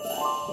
Música